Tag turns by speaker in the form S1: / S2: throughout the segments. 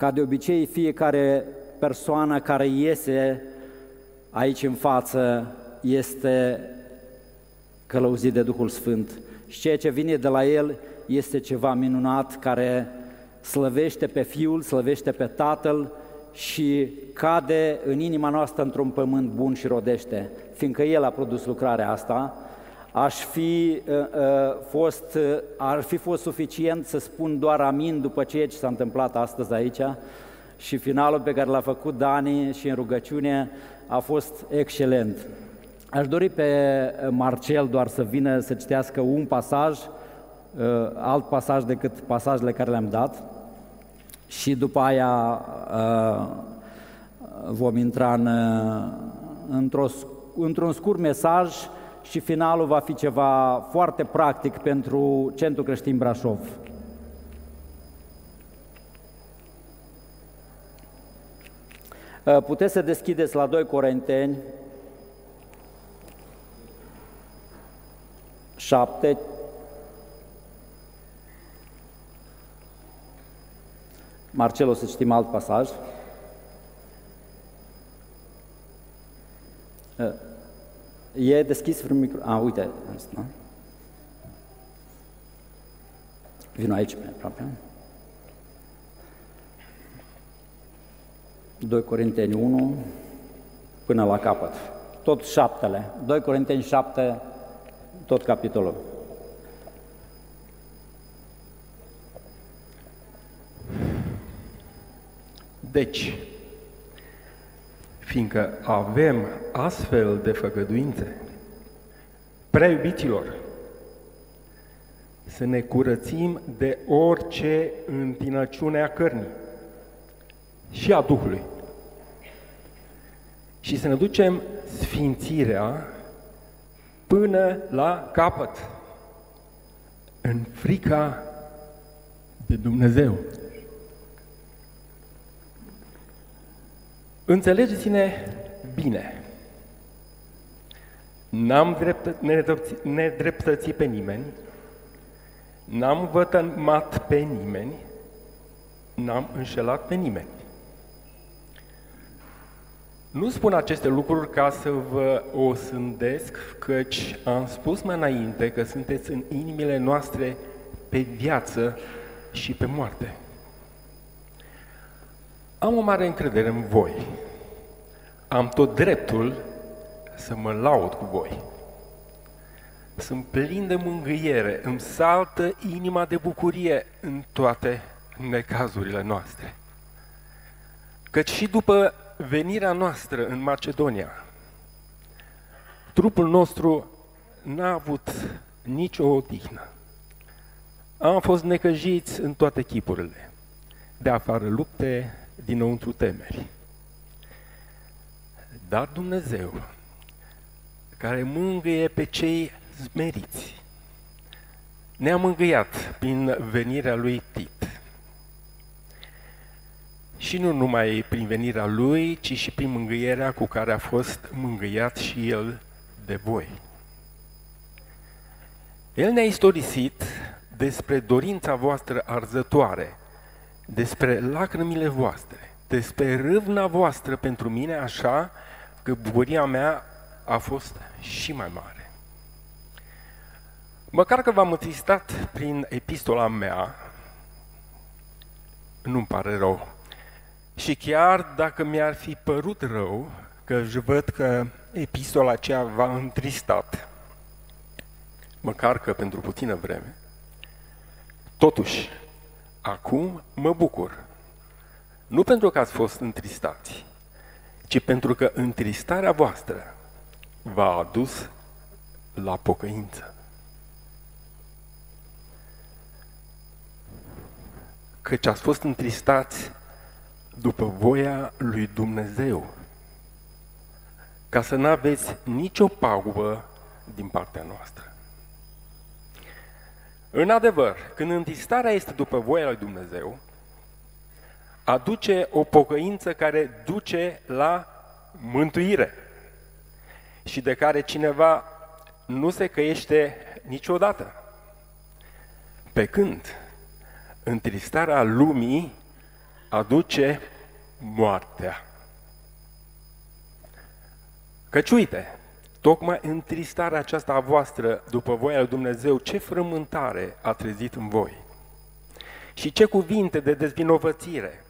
S1: Ca de obicei, fiecare persoană care iese aici în față este călăuzit de Duhul Sfânt. Și ceea ce vine de la El este ceva minunat care slăvește pe Fiul, slăvește pe Tatăl și cade în inima noastră într-un pământ bun și rodește, fiindcă El a produs lucrarea asta, aș fi, uh, uh, fost, uh, ar fi fost suficient să spun doar amin după ceea ce s-a întâmplat astăzi aici și finalul pe care l-a făcut Dani și în rugăciune a fost excelent. Aș dori pe Marcel doar să vină să citească un pasaj, alt pasaj decât pasajele care le-am dat și după aia vom intra în, într-o, într-un scurt mesaj și finalul va fi ceva foarte practic pentru Centrul Creștin Brașov. Uh, puteți să deschideți la 2 Corinteni 7, Marcel, o să citim alt pasaj. Uh, E deschis vreun micro... A, uite, asta. Vino aici pe aproape. 2 Corinteni 1 până la capăt. Tot șaptele. 2 Corinteni 7, tot capitolul.
S2: Deci, fiindcă avem astfel de făgăduințe, prea iubiților, să ne curățim de orice întinăciune a cărnii și a Duhului și să ne ducem sfințirea până la capăt, în frica de Dumnezeu. Înțelegeți-ne bine. N-am nedreptățit pe nimeni, n-am vătămat pe nimeni, n-am înșelat pe nimeni. Nu spun aceste lucruri ca să vă osândesc, căci am spus mai înainte că sunteți în inimile noastre pe viață și pe moarte. Am o mare încredere în voi. Am tot dreptul să mă laud cu voi. Sunt plin de mângâiere, îmi saltă inima de bucurie în toate necazurile noastre. Căci și după venirea noastră în Macedonia, trupul nostru n-a avut nicio odihnă. Am fost necăjiți în toate chipurile, de afară lupte, dinăuntru temeri. Dar Dumnezeu, care mângâie pe cei smeriți, ne-a mângâiat prin venirea lui Tit. Și nu numai prin venirea lui, ci și prin mângâierea cu care a fost mângâiat și el de voi. El ne-a istorisit despre dorința voastră arzătoare despre lacrimile voastre, despre râvna voastră pentru mine, așa că bucuria mea a fost și mai mare. Măcar că v-am întristat prin epistola mea, nu-mi pare rău. Și chiar dacă mi-ar fi părut rău, că își văd că epistola aceea v-a întristat, măcar că pentru puțină vreme, totuși Acum mă bucur. Nu pentru că ați fost întristați, ci pentru că întristarea voastră v-a adus la pocăință. Căci ați fost întristați după voia lui Dumnezeu, ca să nu aveți nicio pagubă din partea noastră. În adevăr, când întristarea este după voia lui Dumnezeu, aduce o pocăință care duce la mântuire și de care cineva nu se căiește niciodată. Pe când întristarea lumii aduce moartea. Căci uite, tocmai întristarea aceasta a voastră după voia lui Dumnezeu, ce frământare a trezit în voi. Și ce cuvinte de dezvinovățire,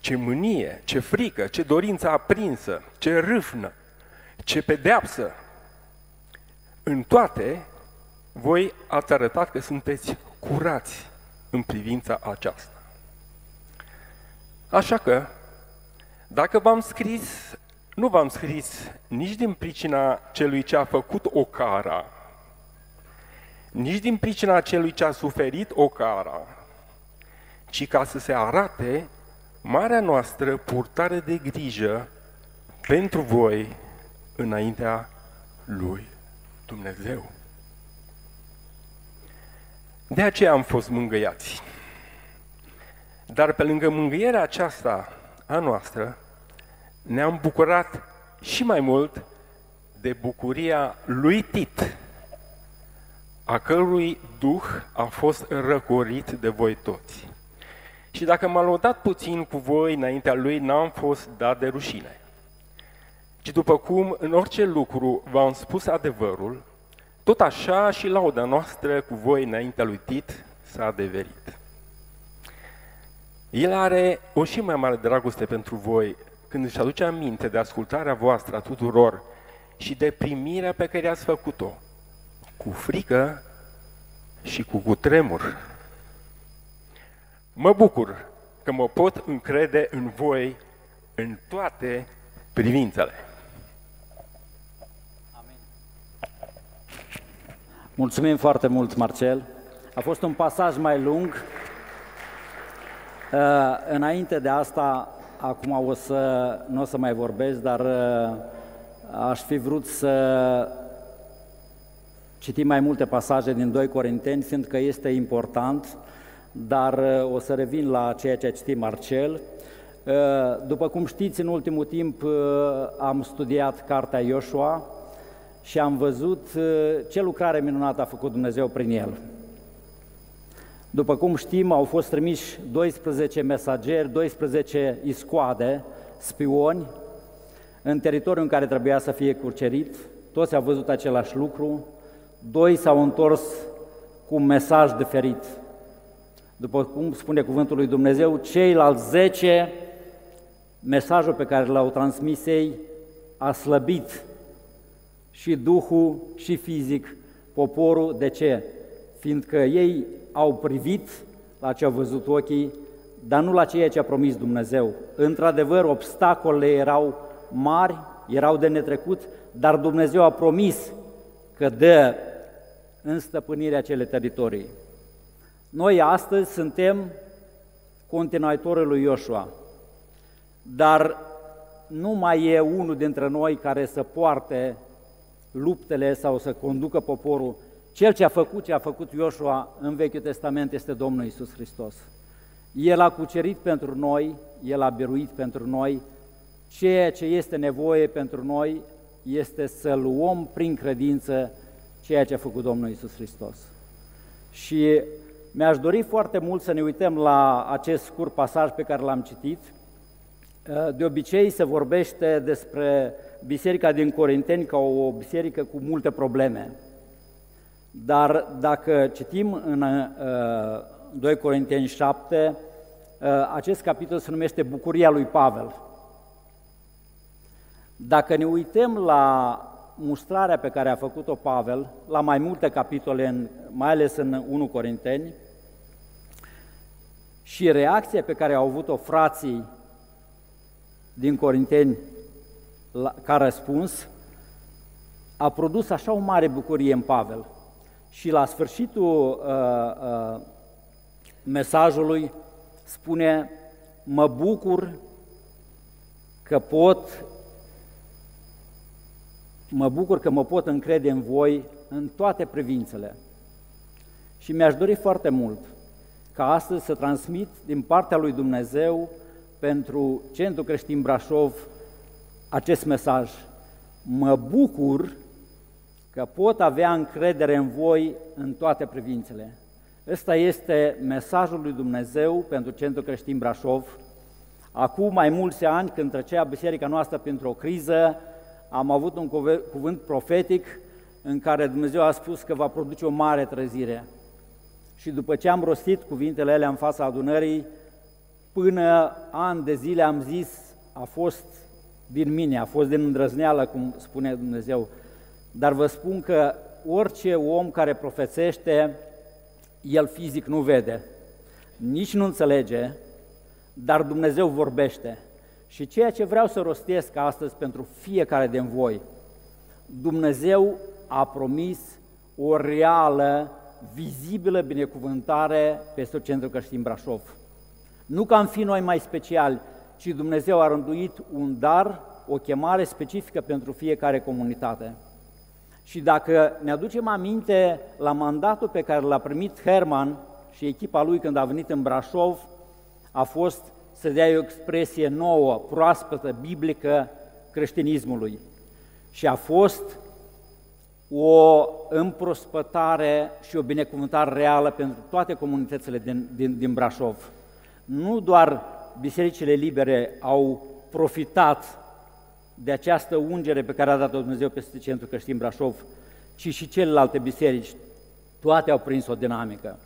S2: ce mânie, ce frică, ce dorință aprinsă, ce râfnă, ce pedeapsă. În toate, voi ați arătat că sunteți curați în privința aceasta. Așa că, dacă v-am scris, nu v-am scris nici din pricina celui ce a făcut o cara, nici din pricina celui ce a suferit o cara, ci ca să se arate marea noastră purtare de grijă pentru voi înaintea lui Dumnezeu. De aceea am fost mângâiați. Dar pe lângă mângâierea aceasta a noastră, ne-am bucurat și mai mult de bucuria lui Tit, a cărui duh a fost răcorit de voi toți. Și dacă m-a lăudat puțin cu voi înaintea lui, n-am fost dat de rușine. Ci după cum în orice lucru v-am spus adevărul, tot așa și lauda noastră cu voi înaintea lui Tit s-a adeverit. El are o și mai mare dragoste pentru voi când își aduce aminte de ascultarea voastră a tuturor și de primirea pe care ați făcut-o, cu frică și cu cutremur. Mă bucur că mă pot încrede în voi în toate privințele. Amin.
S1: Mulțumim foarte mult, Marcel. A fost un pasaj mai lung. Uh, înainte de asta, acum o să, nu o să mai vorbesc, dar uh, aș fi vrut să citim mai multe pasaje din 2 Corinteni, fiindcă este important, dar uh, o să revin la ceea ce a citit Marcel. După cum știți, în ultimul timp am studiat cartea Ioshua și am văzut ce lucrare minunată a făcut Dumnezeu prin el. După cum știm, au fost trimiși 12 mesageri, 12 iscoade, spioni, în teritoriul în care trebuia să fie curcerit. Toți au văzut același lucru. Doi s-au întors cu un mesaj diferit. După cum spune cuvântul lui Dumnezeu, ceilalți 10, mesajul pe care l-au transmis ei a slăbit și Duhul și fizic poporul. De ce? Fiindcă ei au privit la ce au văzut ochii, dar nu la ceea ce a promis Dumnezeu. Într-adevăr, obstacolele erau mari, erau de netrecut, dar Dumnezeu a promis că dă în stăpânirea acele teritorii. Noi astăzi suntem continuatorii lui Ioshua, dar nu mai e unul dintre noi care să poarte luptele sau să conducă poporul, cel ce a făcut ce a făcut Ioshua în Vechiul Testament este Domnul Isus Hristos. El a cucerit pentru noi, El a biruit pentru noi, ceea ce este nevoie pentru noi este să luăm prin credință ceea ce a făcut Domnul Isus Hristos. Și mi-aș dori foarte mult să ne uităm la acest scurt pasaj pe care l-am citit. De obicei se vorbește despre biserica din Corinteni ca o biserică cu multe probleme. Dar dacă citim în uh, 2 Corinteni 7, uh, acest capitol se numește Bucuria lui Pavel. Dacă ne uităm la mustrarea pe care a făcut-o Pavel, la mai multe capitole, în, mai ales în 1 Corinteni, și reacția pe care au avut-o frații din Corinteni la, ca răspuns, a produs așa o mare bucurie în Pavel – și la sfârșitul uh, uh, mesajului spune, mă bucur că pot, mă bucur că mă pot încrede în voi în toate privințele. Și mi-aș dori foarte mult ca astăzi să transmit din partea lui Dumnezeu pentru Centrul Creștin Brașov acest mesaj. Mă bucur că pot avea încredere în voi în toate privințele. Ăsta este mesajul lui Dumnezeu pentru Centrul Creștin Brașov Acum mai mulți ani, când trecea biserica noastră printr-o criză, am avut un cuvânt profetic în care Dumnezeu a spus că va produce o mare trezire. Și după ce am rostit cuvintele alea în fața adunării, până ani de zile am zis, a fost din mine, a fost din îndrăzneală, cum spune Dumnezeu. Dar vă spun că orice om care profețește, el fizic nu vede, nici nu înțelege, dar Dumnezeu vorbește. Și ceea ce vreau să rostesc astăzi pentru fiecare din voi, Dumnezeu a promis o reală, vizibilă binecuvântare peste Centrul Creștin Brașov. Nu că am fi noi mai speciali, ci Dumnezeu a rânduit un dar, o chemare specifică pentru fiecare comunitate. Și dacă ne aducem aminte la mandatul pe care l-a primit Herman și echipa lui când a venit în Brașov, a fost să dea o expresie nouă, proaspătă, biblică creștinismului. Și a fost o împrospătare și o binecuvântare reală pentru toate comunitățile din, din, din Brașov. Nu doar bisericile libere au profitat de această ungere pe care a dat-o Dumnezeu peste Centrul Creștin Brașov, ci și celelalte biserici, toate au prins o dinamică.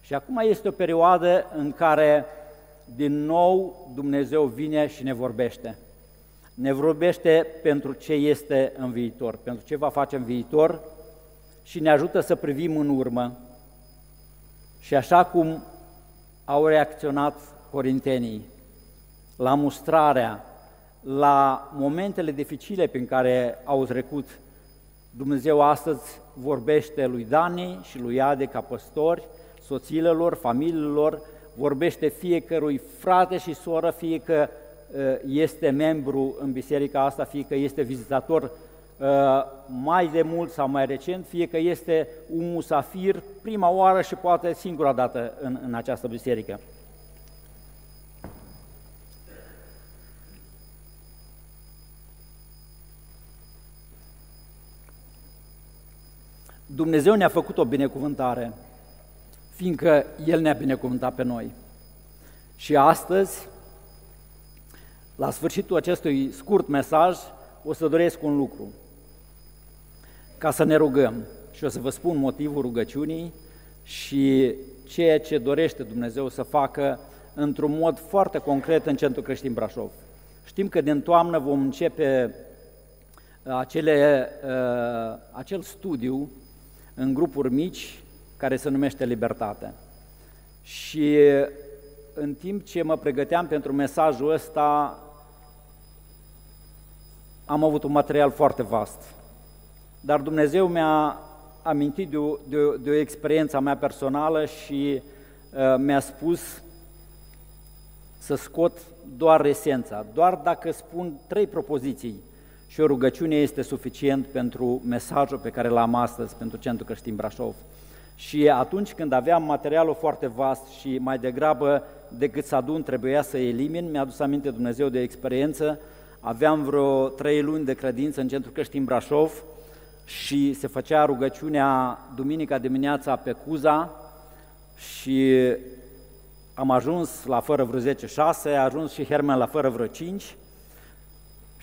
S1: Și acum este o perioadă în care din nou Dumnezeu vine și ne vorbește. Ne vorbește pentru ce este în viitor, pentru ce va face în viitor și ne ajută să privim în urmă. Și așa cum au reacționat corintenii la mustrarea, la momentele dificile prin care au trecut, Dumnezeu astăzi vorbește lui Dani și lui Ade ca păstori, soțiilor, familiilor, vorbește fiecărui frate și soră, fie că uh, este membru în biserica asta, fie că este vizitator uh, mai de mult sau mai recent, fie că este un musafir prima oară și poate singura dată în, în această biserică. Dumnezeu ne-a făcut o binecuvântare fiindcă El ne-a binecuvântat pe noi. Și astăzi, la sfârșitul acestui scurt mesaj, o să doresc un lucru. Ca să ne rugăm și o să vă spun motivul rugăciunii și ceea ce dorește Dumnezeu să facă într-un mod foarte concret în Centrul Creștin Brașov. Știm că din toamnă vom începe acele, uh, acel studiu în grupuri mici care se numește libertate. Și în timp ce mă pregăteam pentru mesajul ăsta, am avut un material foarte vast. Dar Dumnezeu mi-a amintit de o, de, o, de o experiență a mea personală și uh, mi-a spus să scot doar esența. Doar dacă spun trei propoziții și o rugăciune este suficient pentru mesajul pe care l-am astăzi pentru Centrul Creștin Brașov. Și atunci când aveam materialul foarte vast și mai degrabă decât să adun trebuia să elimin, mi-a adus aminte Dumnezeu de experiență, aveam vreo trei luni de credință în centrul Creștin Brașov și se făcea rugăciunea duminica dimineața pe Cuza și am ajuns la fără vreo 10-6, a ajuns și Hermen la fără vreo 5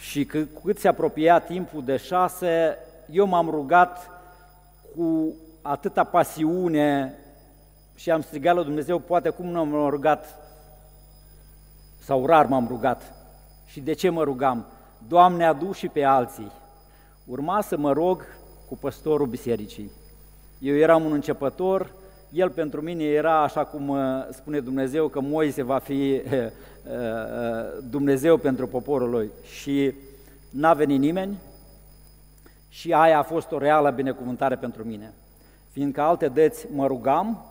S1: și cât se apropia timpul de 6, eu m-am rugat cu atâta pasiune și am strigat la Dumnezeu, poate cum nu m-am rugat, sau rar m-am rugat. Și de ce mă rugam? Doamne, adu și pe alții. Urma să mă rog cu păstorul bisericii. Eu eram un începător, el pentru mine era, așa cum uh, spune Dumnezeu, că Moise va fi uh, uh, Dumnezeu pentru poporul lui. Și n-a venit nimeni și aia a fost o reală binecuvântare pentru mine fiindcă alte dăți mă rugam,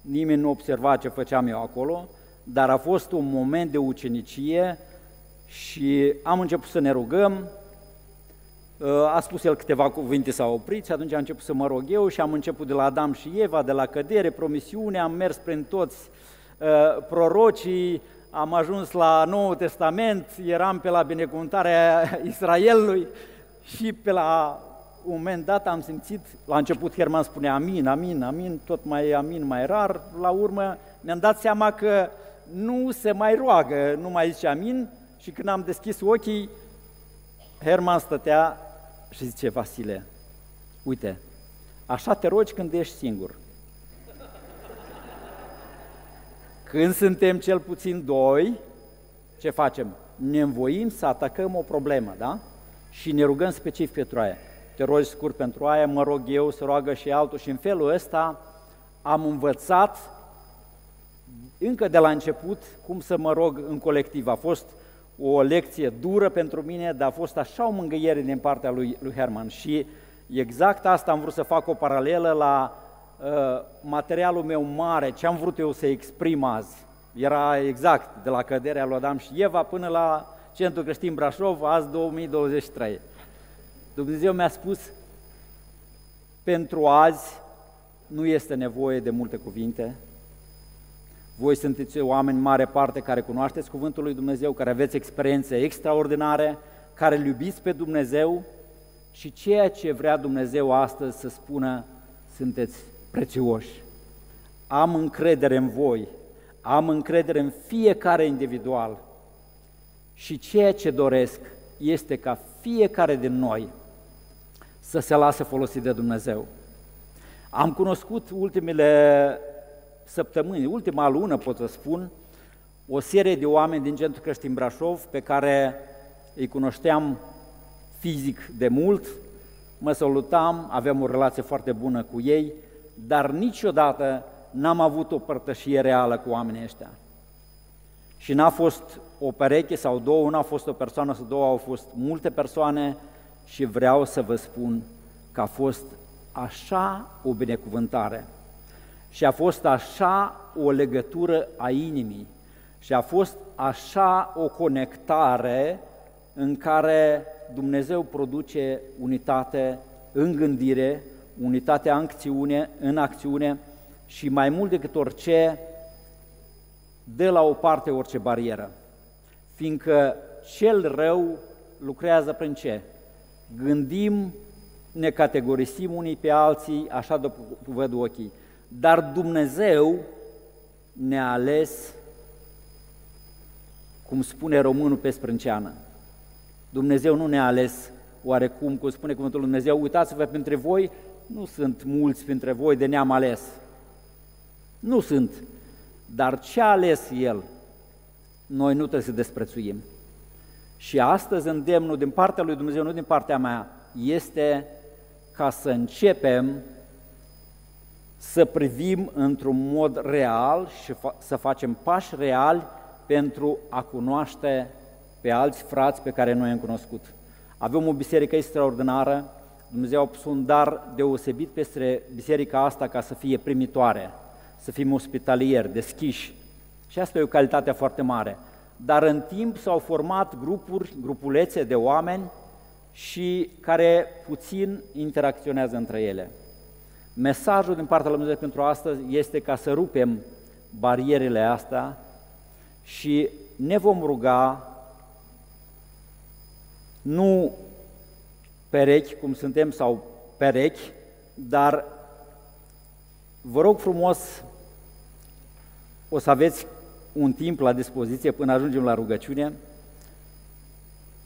S1: nimeni nu observa ce făceam eu acolo, dar a fost un moment de ucenicie și am început să ne rugăm, ă, a spus el câteva cuvinte, s-a oprit și atunci am început să mă rog eu și am început de la Adam și Eva, de la cădere, promisiune, am mers prin toți uh, prorocii, am ajuns la Noul Testament, eram pe la binecuvântarea Israelului și pe la un moment dat am simțit, la început Herman spunea amin, amin, amin, tot mai amin, mai rar, la urmă mi-am dat seama că nu se mai roagă, nu mai zice amin și când am deschis ochii, Herman stătea și zice, Vasile, uite, așa te rogi când ești singur. Când suntem cel puțin doi, ce facem? Ne învoim să atacăm o problemă, da? Și ne rugăm specific pentru aia. Te rogi scurt pentru aia, mă rog eu, să roagă și altul și în felul ăsta am învățat încă de la început cum să mă rog în colectiv. A fost o lecție dură pentru mine, dar a fost așa o mângâiere din partea lui, lui Herman și exact asta am vrut să fac o paralelă la uh, materialul meu mare, ce am vrut eu să exprim azi. Era exact de la căderea lui Adam și Eva până la Centrul Creștin Brașov, azi 2023. Dumnezeu mi-a spus, pentru azi nu este nevoie de multe cuvinte, voi sunteți oameni mare parte care cunoașteți Cuvântul lui Dumnezeu, care aveți experiențe extraordinare, care îl iubiți pe Dumnezeu și ceea ce vrea Dumnezeu astăzi să spună, sunteți prețioși. Am încredere în voi, am încredere în fiecare individual și ceea ce doresc este ca fiecare din noi să se lasă folosit de Dumnezeu. Am cunoscut ultimele săptămâni, ultima lună pot să spun, o serie de oameni din Centrul Creștin Brașov pe care îi cunoșteam fizic de mult, mă salutam, aveam o relație foarte bună cu ei, dar niciodată n-am avut o părtășie reală cu oamenii ăștia. Și n-a fost o pereche sau două, n-a fost o persoană sau două, au fost multe persoane și vreau să vă spun că a fost așa o binecuvântare și a fost așa o legătură a inimii și a fost așa o conectare în care Dumnezeu produce unitate în gândire, unitatea în acțiune, în acțiune și mai mult decât orice, de la o parte orice barieră. Fiindcă cel rău lucrează prin ce? Gândim, ne categorisim unii pe alții, așa după văd ochii. Dar Dumnezeu ne-a ales, cum spune românul pe sprânceană. Dumnezeu nu ne-a ales oarecum, cum spune cuvântul Lui Dumnezeu, uitați-vă printre voi, nu sunt mulți printre voi de neam ales. Nu sunt. Dar ce a ales El, noi nu trebuie să desprețuim. Și astăzi îndemnul din partea lui Dumnezeu, nu din partea mea, este ca să începem să privim într-un mod real și fa- să facem pași reali pentru a cunoaște pe alți frați pe care noi am cunoscut. Avem o biserică extraordinară, Dumnezeu a pus un dar deosebit peste biserica asta ca să fie primitoare, să fim ospitalieri, deschiși. Și asta e o calitate foarte mare. Dar în timp s-au format grupuri, grupulețe de oameni și care puțin interacționează între ele. Mesajul din partea lui Dumnezeu pentru astăzi este ca să rupem barierele astea și ne vom ruga nu perechi, cum suntem, sau perechi, dar vă rog frumos, o să aveți un timp la dispoziție până ajungem la rugăciune,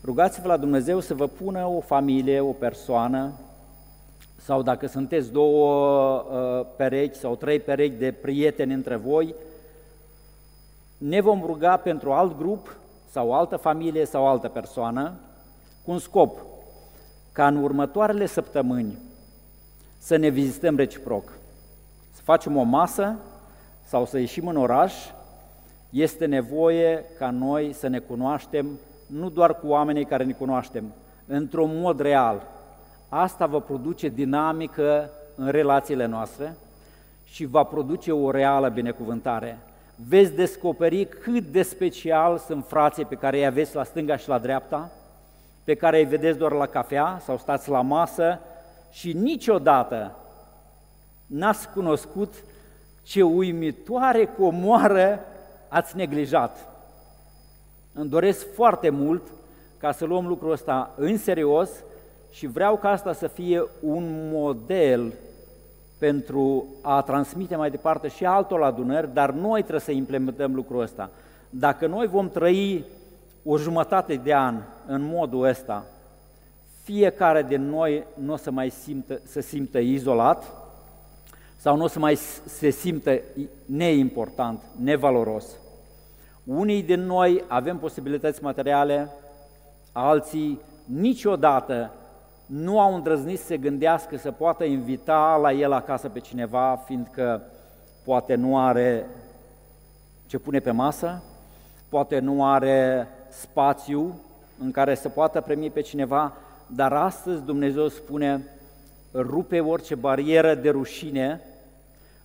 S1: rugați-vă la Dumnezeu să vă pună o familie, o persoană sau dacă sunteți două uh, perechi sau trei perechi de prieteni între voi, ne vom ruga pentru alt grup sau altă familie sau altă persoană cu un scop ca în următoarele săptămâni să ne vizităm reciproc, să facem o masă sau să ieșim în oraș, este nevoie ca noi să ne cunoaștem nu doar cu oamenii care ne cunoaștem, într-un mod real, Asta va produce dinamică în relațiile noastre și va produce o reală binecuvântare. Veți descoperi cât de special sunt frații pe care îi aveți la stânga și la dreapta, pe care îi vedeți doar la cafea sau stați la masă și niciodată n-ați cunoscut ce uimitoare comoară ați neglijat. Îmi doresc foarte mult ca să luăm lucrul ăsta în serios și vreau ca asta să fie un model pentru a transmite mai departe și altor adunări, dar noi trebuie să implementăm lucrul ăsta. Dacă noi vom trăi o jumătate de an în modul ăsta, fiecare din noi nu o să mai simtă, să simtă izolat sau nu o să mai se simtă neimportant, nevaloros. Unii din noi avem posibilități materiale, alții niciodată nu au îndrăznit să se gândească să poată invita la el acasă pe cineva, fiindcă poate nu are ce pune pe masă, poate nu are spațiu în care să poată primi pe cineva, dar astăzi Dumnezeu spune, rupe orice barieră de rușine,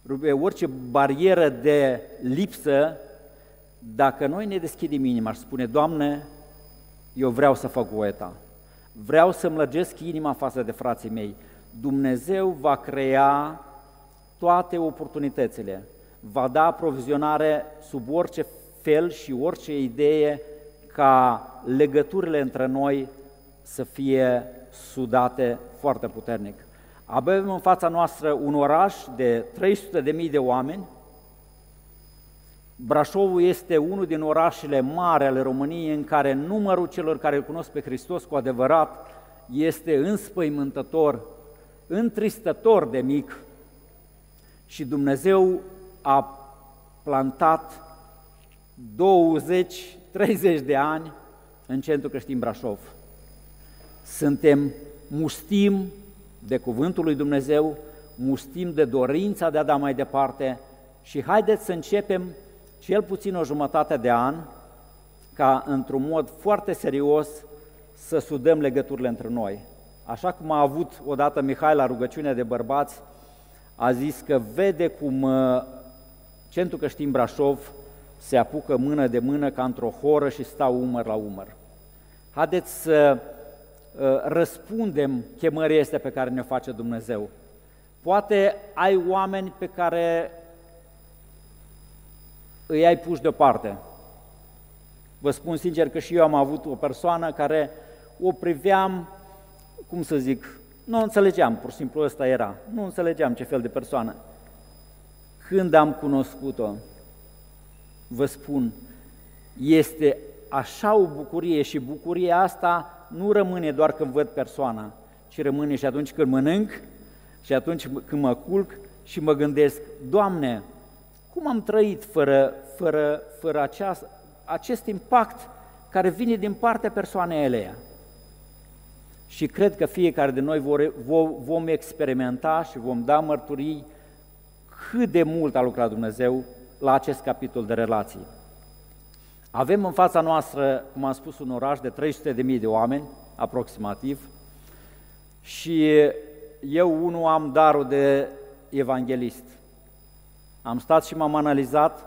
S1: rupe orice barieră de lipsă, dacă noi ne deschidem inima și spune, Doamne, eu vreau să fac voia Ta, vreau să-mi lăgesc inima față de frații mei, Dumnezeu va crea toate oportunitățile, va da aprovizionare sub orice fel și orice idee ca legăturile între noi să fie sudate foarte puternic. Avem în fața noastră un oraș de 300.000 de oameni. Brașovul este unul din orașele mari ale României în care numărul celor care îl cunosc pe Hristos cu adevărat este înspăimântător, întristător de mic. Și Dumnezeu a plantat 20-30 de ani în Centrul Creștin Brașov. Suntem mustim de Cuvântul lui Dumnezeu, mustim de dorința de a da mai departe și haideți să începem cel puțin o jumătate de an ca într-un mod foarte serios să sudăm legăturile între noi. Așa cum a avut odată Mihai la rugăciunea de bărbați, a zis că vede cum uh, Centrul Creștin Brașov se apucă mână de mână ca într-o horă și stau umăr la umăr. Haideți să uh, răspundem chemării este pe care ne face Dumnezeu. Poate ai oameni pe care îi ai puși deoparte. Vă spun sincer că și eu am avut o persoană care o priveam, cum să zic, nu înțelegeam, pur și simplu ăsta era, nu înțelegeam ce fel de persoană. Când am cunoscut-o, vă spun, este așa o bucurie și bucuria asta nu rămâne doar când văd persoana, ci rămâne și atunci când mănânc și atunci când mă culc și mă gândesc, Doamne, cum am trăit fără, fără, fără aceast, acest impact care vine din partea persoanei eleia? Și cred că fiecare de noi vom experimenta și vom da mărturii cât de mult a lucrat Dumnezeu la acest capitol de relații. Avem în fața noastră, cum am spus, un oraș de 300.000 de oameni, aproximativ, și eu unul am darul de evanghelist. Am stat și m-am analizat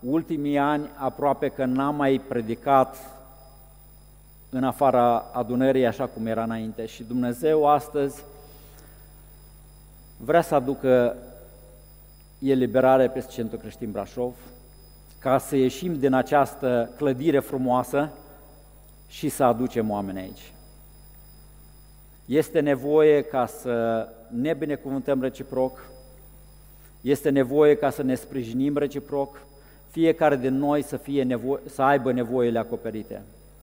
S1: ultimii ani aproape că n-am mai predicat în afara adunării așa cum era înainte și Dumnezeu astăzi vrea să aducă eliberare peste Centrul Creștin Brașov, ca să ieșim din această clădire frumoasă și să aducem oameni aici. Este nevoie ca să ne binecuvântăm reciproc, este nevoie ca să ne sprijinim reciproc, fiecare din noi să, fie nevo- să aibă nevoile acoperite.